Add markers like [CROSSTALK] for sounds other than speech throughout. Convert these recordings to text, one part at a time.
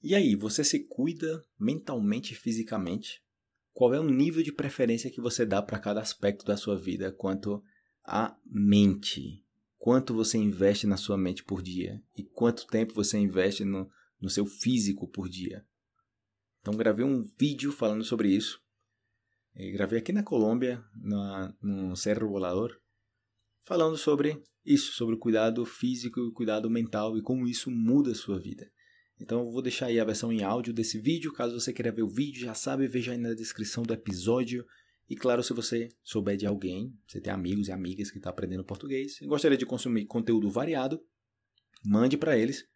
E aí, você se cuida mentalmente e fisicamente? Qual é o nível de preferência que você dá para cada aspecto da sua vida quanto à mente? Quanto você investe na sua mente por dia? E quanto tempo você investe no, no seu físico por dia? Então, gravei um vídeo falando sobre isso. E gravei aqui na Colômbia, na, no Cerro Volador, falando sobre isso, sobre o cuidado físico e o cuidado mental e como isso muda a sua vida. Então eu vou deixar aí a versão em áudio desse vídeo, caso você queira ver o vídeo, já sabe, veja aí na descrição do episódio. E claro, se você souber de alguém, você tem amigos e amigas que estão tá aprendendo português e gostaria de consumir conteúdo variado, mande para eles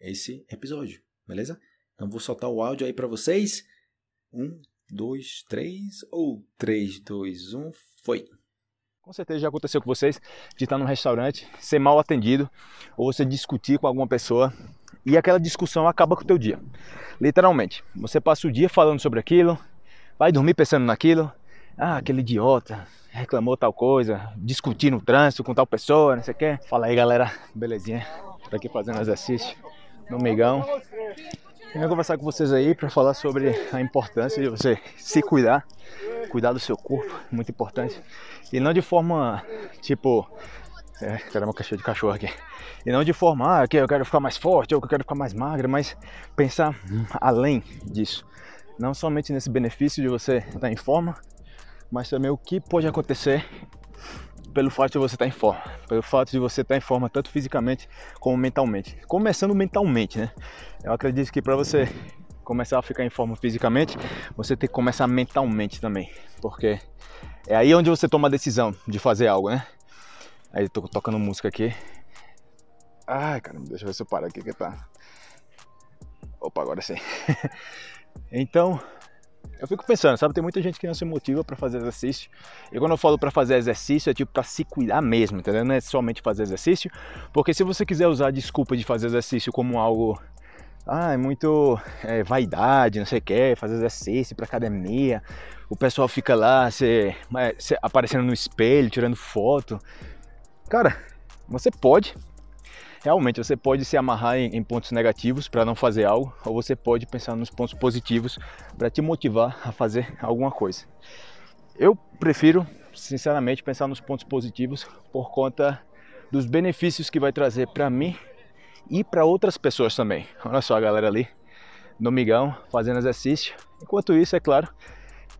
esse episódio, beleza? Então vou soltar o áudio aí para vocês. Um, dois, três, ou três, dois, um, foi! Com certeza já aconteceu com vocês de estar num restaurante, ser mal atendido, ou você discutir com alguma pessoa e aquela discussão acaba com o teu dia. Literalmente, você passa o dia falando sobre aquilo, vai dormir pensando naquilo. Ah, aquele idiota reclamou tal coisa, discutir no trânsito com tal pessoa, não sei o que. Fala aí, galera, belezinha? Tô aqui fazendo exercício no migão. Eu conversar com vocês aí para falar sobre a importância de você se cuidar, cuidar do seu corpo, muito importante. E não de forma tipo, é, caramba, cachorro de cachorro aqui. E não de forma, ah, que eu quero ficar mais forte ou que eu quero ficar mais magra, mas pensar além disso. Não somente nesse benefício de você estar em forma, mas também o que pode acontecer pelo fato de você estar em forma, pelo fato de você estar em forma tanto fisicamente como mentalmente. Começando mentalmente, né? Eu acredito que para você começar a ficar em forma fisicamente, você tem que começar mentalmente também, porque é aí onde você toma a decisão de fazer algo, né? Aí tô tocando música aqui. Ai, caramba, deixa eu ver se eu paro aqui que tá. Opa, agora sim. [LAUGHS] então, eu fico pensando, sabe, tem muita gente que não se motiva para fazer exercício. E quando eu falo para fazer exercício, é tipo para se cuidar mesmo, entendeu? Não é somente fazer exercício, porque se você quiser usar a desculpa de fazer exercício como algo ah, é muito é, vaidade, não sei o que, fazer exercício para academia. O pessoal fica lá se, se, aparecendo no espelho, tirando foto. Cara, você pode, realmente, você pode se amarrar em, em pontos negativos para não fazer algo, ou você pode pensar nos pontos positivos para te motivar a fazer alguma coisa. Eu prefiro, sinceramente, pensar nos pontos positivos por conta dos benefícios que vai trazer para mim e para outras pessoas também. Olha só a galera ali no migão fazendo exercício. Enquanto isso, é claro,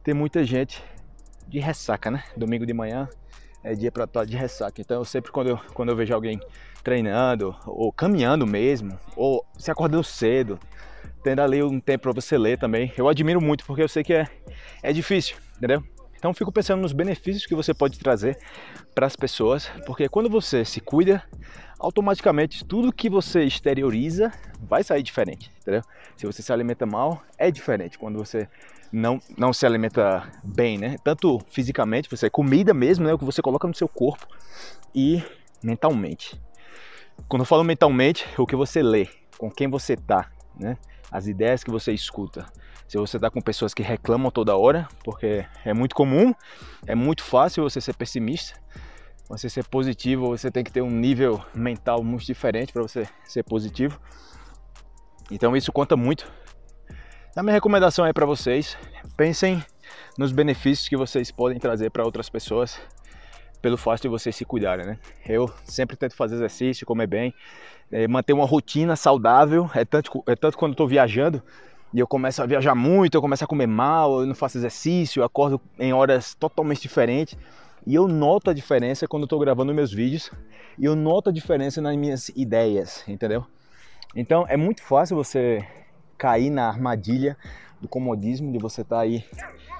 tem muita gente de ressaca, né? Domingo de manhã, é dia para estar de ressaca. Então eu sempre quando eu, quando eu vejo alguém treinando ou caminhando mesmo, ou se acordando cedo, tendo ali um tempo para você ler também, eu admiro muito porque eu sei que é, é difícil, entendeu? Então fico pensando nos benefícios que você pode trazer para as pessoas, porque quando você se cuida, automaticamente tudo que você exterioriza vai sair diferente, entendeu? Se você se alimenta mal, é diferente quando você não, não se alimenta bem, né? Tanto fisicamente, você comida mesmo, né? O que você coloca no seu corpo e mentalmente. Quando eu falo mentalmente, o que você lê, com quem você tá, né? As ideias que você escuta. Se você tá com pessoas que reclamam toda hora, porque é muito comum, é muito fácil você ser pessimista. Você ser positivo, você tem que ter um nível mental muito diferente para você ser positivo. Então isso conta muito a minha recomendação é para vocês, pensem nos benefícios que vocês podem trazer para outras pessoas pelo fato de vocês se cuidarem, né? Eu sempre tento fazer exercício, comer bem, é, manter uma rotina saudável, é tanto, é tanto quando estou viajando e eu começo a viajar muito, eu começo a comer mal, eu não faço exercício, eu acordo em horas totalmente diferentes e eu noto a diferença quando estou gravando meus vídeos e eu noto a diferença nas minhas ideias, entendeu? Então é muito fácil você cair na armadilha do comodismo, de você estar tá aí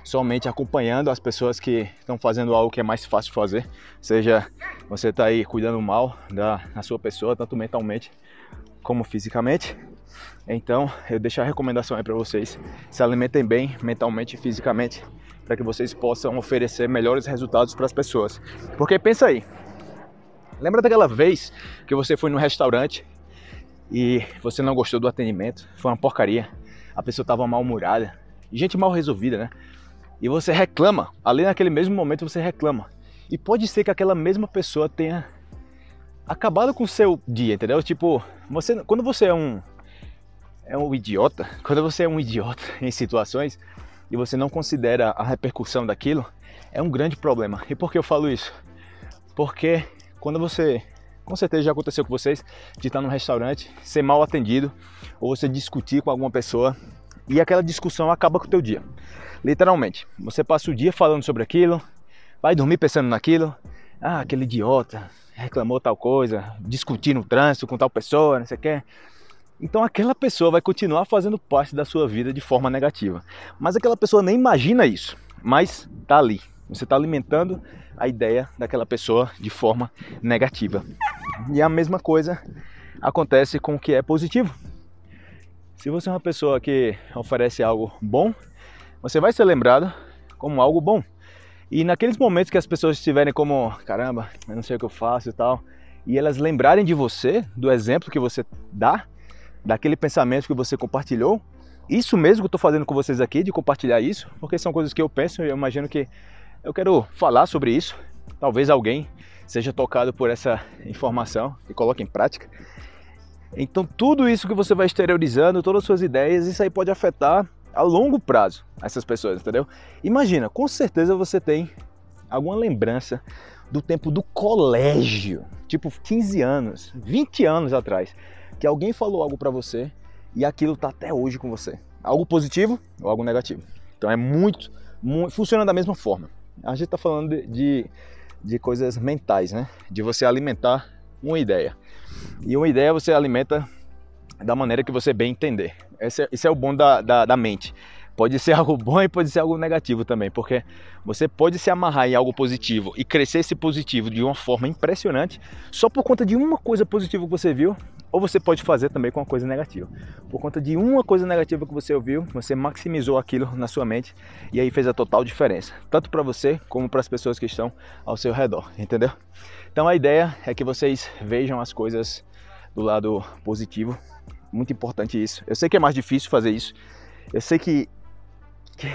somente acompanhando as pessoas que estão fazendo algo que é mais fácil de fazer, seja você está aí cuidando mal da, da sua pessoa, tanto mentalmente como fisicamente. Então, eu deixo a recomendação aí para vocês: se alimentem bem mentalmente e fisicamente, para que vocês possam oferecer melhores resultados para as pessoas. Porque pensa aí, lembra daquela vez que você foi no restaurante e você não gostou do atendimento, foi uma porcaria, a pessoa estava mal-humorada, gente mal resolvida, né? E você reclama, ali naquele mesmo momento você reclama. E pode ser que aquela mesma pessoa tenha acabado com o seu dia, entendeu? Tipo, você, quando você é um é um idiota, quando você é um idiota [LAUGHS] em situações e você não considera a repercussão daquilo, é um grande problema. E por que eu falo isso? Porque quando você, com certeza já aconteceu com vocês, de estar num restaurante, ser mal atendido, ou você discutir com alguma pessoa e aquela discussão acaba com o teu dia. Literalmente, você passa o dia falando sobre aquilo, vai dormir pensando naquilo, ah, aquele idiota reclamou tal coisa, discutir no trânsito com tal pessoa, não sei o que. Então aquela pessoa vai continuar fazendo parte da sua vida de forma negativa. Mas aquela pessoa nem imagina isso, mas tá ali. Você está alimentando a ideia daquela pessoa de forma negativa. E a mesma coisa acontece com o que é positivo. Se você é uma pessoa que oferece algo bom, você vai ser lembrado como algo bom. E naqueles momentos que as pessoas estiverem como, caramba, eu não sei o que eu faço e tal, e elas lembrarem de você, do exemplo que você dá, daquele pensamento que você compartilhou. Isso mesmo que eu estou fazendo com vocês aqui, de compartilhar isso, porque são coisas que eu penso e eu imagino que eu quero falar sobre isso. Talvez alguém seja tocado por essa informação e coloque em prática. Então, tudo isso que você vai exteriorizando, todas as suas ideias, isso aí pode afetar a longo prazo essas pessoas, entendeu? Imagina, com certeza você tem alguma lembrança do tempo do colégio, tipo 15 anos, 20 anos atrás, que alguém falou algo para você e aquilo tá até hoje com você. Algo positivo ou algo negativo. Então é muito, muito funciona da mesma forma. A gente tá falando de, de, de coisas mentais, né? De você alimentar uma ideia. E uma ideia você alimenta da maneira que você bem entender. Esse é, esse é o bom da, da, da mente. Pode ser [LAUGHS] algo bom e pode ser algo negativo também, porque você pode se amarrar em algo positivo e crescer esse positivo de uma forma impressionante só por conta de uma coisa positiva que você viu, ou você pode fazer também com uma coisa negativa. Por conta de uma coisa negativa que você ouviu, você maximizou aquilo na sua mente e aí fez a total diferença, tanto para você como para as pessoas que estão ao seu redor, entendeu? Então a ideia é que vocês vejam as coisas do lado positivo. Muito importante isso. Eu sei que é mais difícil fazer isso. Eu sei que que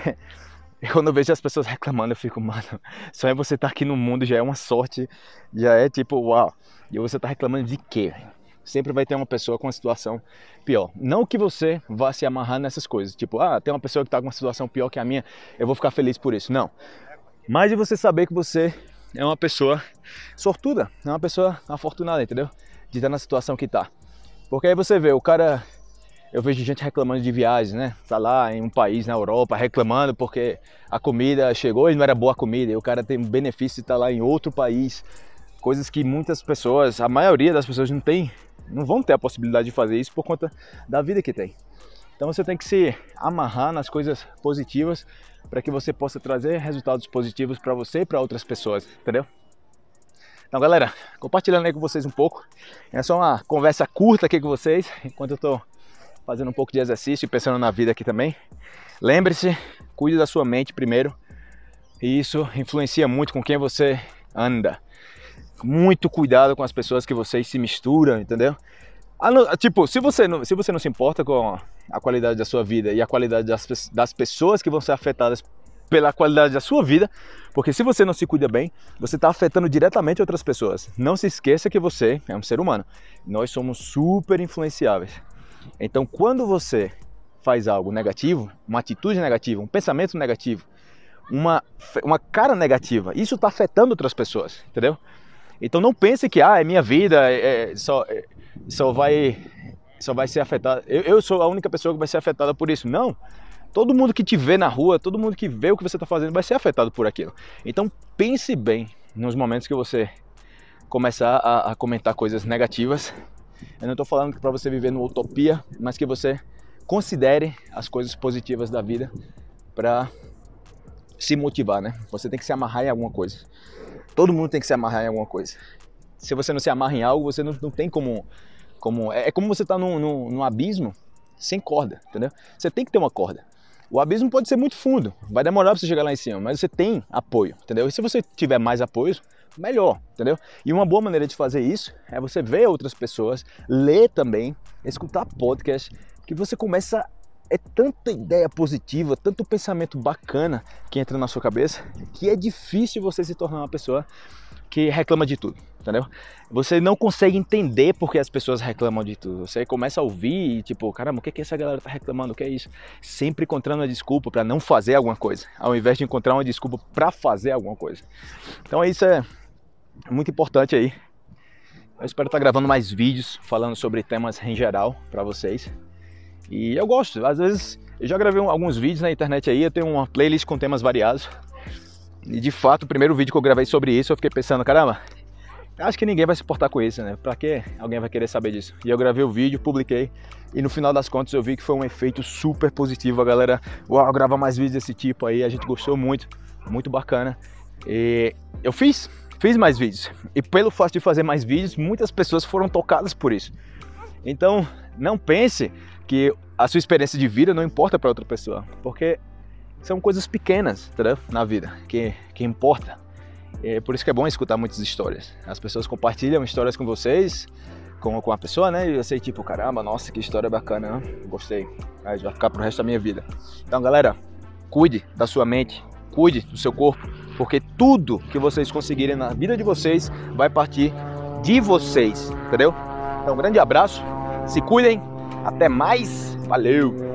[LAUGHS] quando eu vejo as pessoas reclamando, eu fico, mano, só é você estar tá aqui no mundo já é uma sorte, já é tipo, uau. E você tá reclamando de quê? Sempre vai ter uma pessoa com uma situação pior. Não que você vá se amarrar nessas coisas, tipo, ah, tem uma pessoa que tá com uma situação pior que a minha, eu vou ficar feliz por isso. Não. Mas de você saber que você é uma pessoa sortuda, é uma pessoa afortunada, entendeu? De estar na situação que tá. Porque aí você vê, o cara eu vejo gente reclamando de viagens, né? Tá lá em um país na Europa reclamando porque a comida chegou e não era boa a comida, e o cara tem benefício de estar lá em outro país. Coisas que muitas pessoas, a maioria das pessoas não tem, não vão ter a possibilidade de fazer isso por conta da vida que tem. Então você tem que se amarrar nas coisas positivas para que você possa trazer resultados positivos para você e para outras pessoas, entendeu? Então, galera, compartilhando aí com vocês um pouco. É só uma conversa curta aqui com vocês, enquanto eu estou fazendo um pouco de exercício e pensando na vida aqui também. Lembre-se, cuide da sua mente primeiro. E isso influencia muito com quem você anda. Muito cuidado com as pessoas que vocês se misturam, entendeu? Tipo, se você, não, se você não se importa com a qualidade da sua vida e a qualidade das, das pessoas que vão ser afetadas pela qualidade da sua vida, porque se você não se cuida bem, você está afetando diretamente outras pessoas. Não se esqueça que você é um ser humano. Nós somos super influenciáveis. Então, quando você faz algo negativo, uma atitude negativa, um pensamento negativo, uma, uma cara negativa, isso está afetando outras pessoas, entendeu? Então não pense que ah, é minha vida, é, é, só, é, só vai só vai ser afetada. Eu, eu, sou a única pessoa que vai ser afetada por isso. Não. Todo mundo que te vê na rua, todo mundo que vê o que você está fazendo vai ser afetado por aquilo. Então pense bem nos momentos que você começar a, a comentar coisas negativas eu não estou falando para você viver numa utopia, mas que você considere as coisas positivas da vida para se motivar, né? Você tem que se amarrar em alguma coisa. Todo mundo tem que se amarrar em alguma coisa. Se você não se amarra em algo, você não, não tem como, como. É, é como você estar tá num, num, num abismo sem corda, entendeu? Você tem que ter uma corda. O abismo pode ser muito fundo, vai demorar para você chegar lá em cima, mas você tem apoio, entendeu? E se você tiver mais apoios, melhor, entendeu? E uma boa maneira de fazer isso é você ver outras pessoas, ler também, escutar podcast, que você começa é tanta ideia positiva, tanto pensamento bacana que entra na sua cabeça, que é difícil você se tornar uma pessoa que reclama de tudo. entendeu? Você não consegue entender porque as pessoas reclamam de tudo. Você começa a ouvir e tipo, caramba, o que que essa galera tá reclamando? O que é isso? Sempre encontrando uma desculpa para não fazer alguma coisa, ao invés de encontrar uma desculpa para fazer alguma coisa. Então isso é muito importante aí. Eu espero estar gravando mais vídeos falando sobre temas em geral para vocês. E eu gosto, às vezes eu já gravei alguns vídeos na internet aí, eu tenho uma playlist com temas variados. E de fato, o primeiro vídeo que eu gravei sobre isso, eu fiquei pensando, caramba, acho que ninguém vai se importar com isso, né? Pra que alguém vai querer saber disso? E eu gravei o vídeo, publiquei, e no final das contas eu vi que foi um efeito super positivo. A galera, uau, grava mais vídeos desse tipo aí, a gente gostou muito, muito bacana. E eu fiz, fiz mais vídeos. E pelo fato de fazer mais vídeos, muitas pessoas foram tocadas por isso. Então, não pense que a sua experiência de vida não importa para outra pessoa, porque são coisas pequenas, entendeu? Na vida que, que importa. É por isso que é bom escutar muitas histórias. As pessoas compartilham histórias com vocês, com, com a pessoa, né? E eu sei, tipo, caramba, nossa, que história bacana, né? gostei. Aí vai ficar pro resto da minha vida. Então, galera, cuide da sua mente, cuide do seu corpo, porque tudo que vocês conseguirem na vida de vocês vai partir de vocês, entendeu? Então, um grande abraço, se cuidem, até mais, valeu!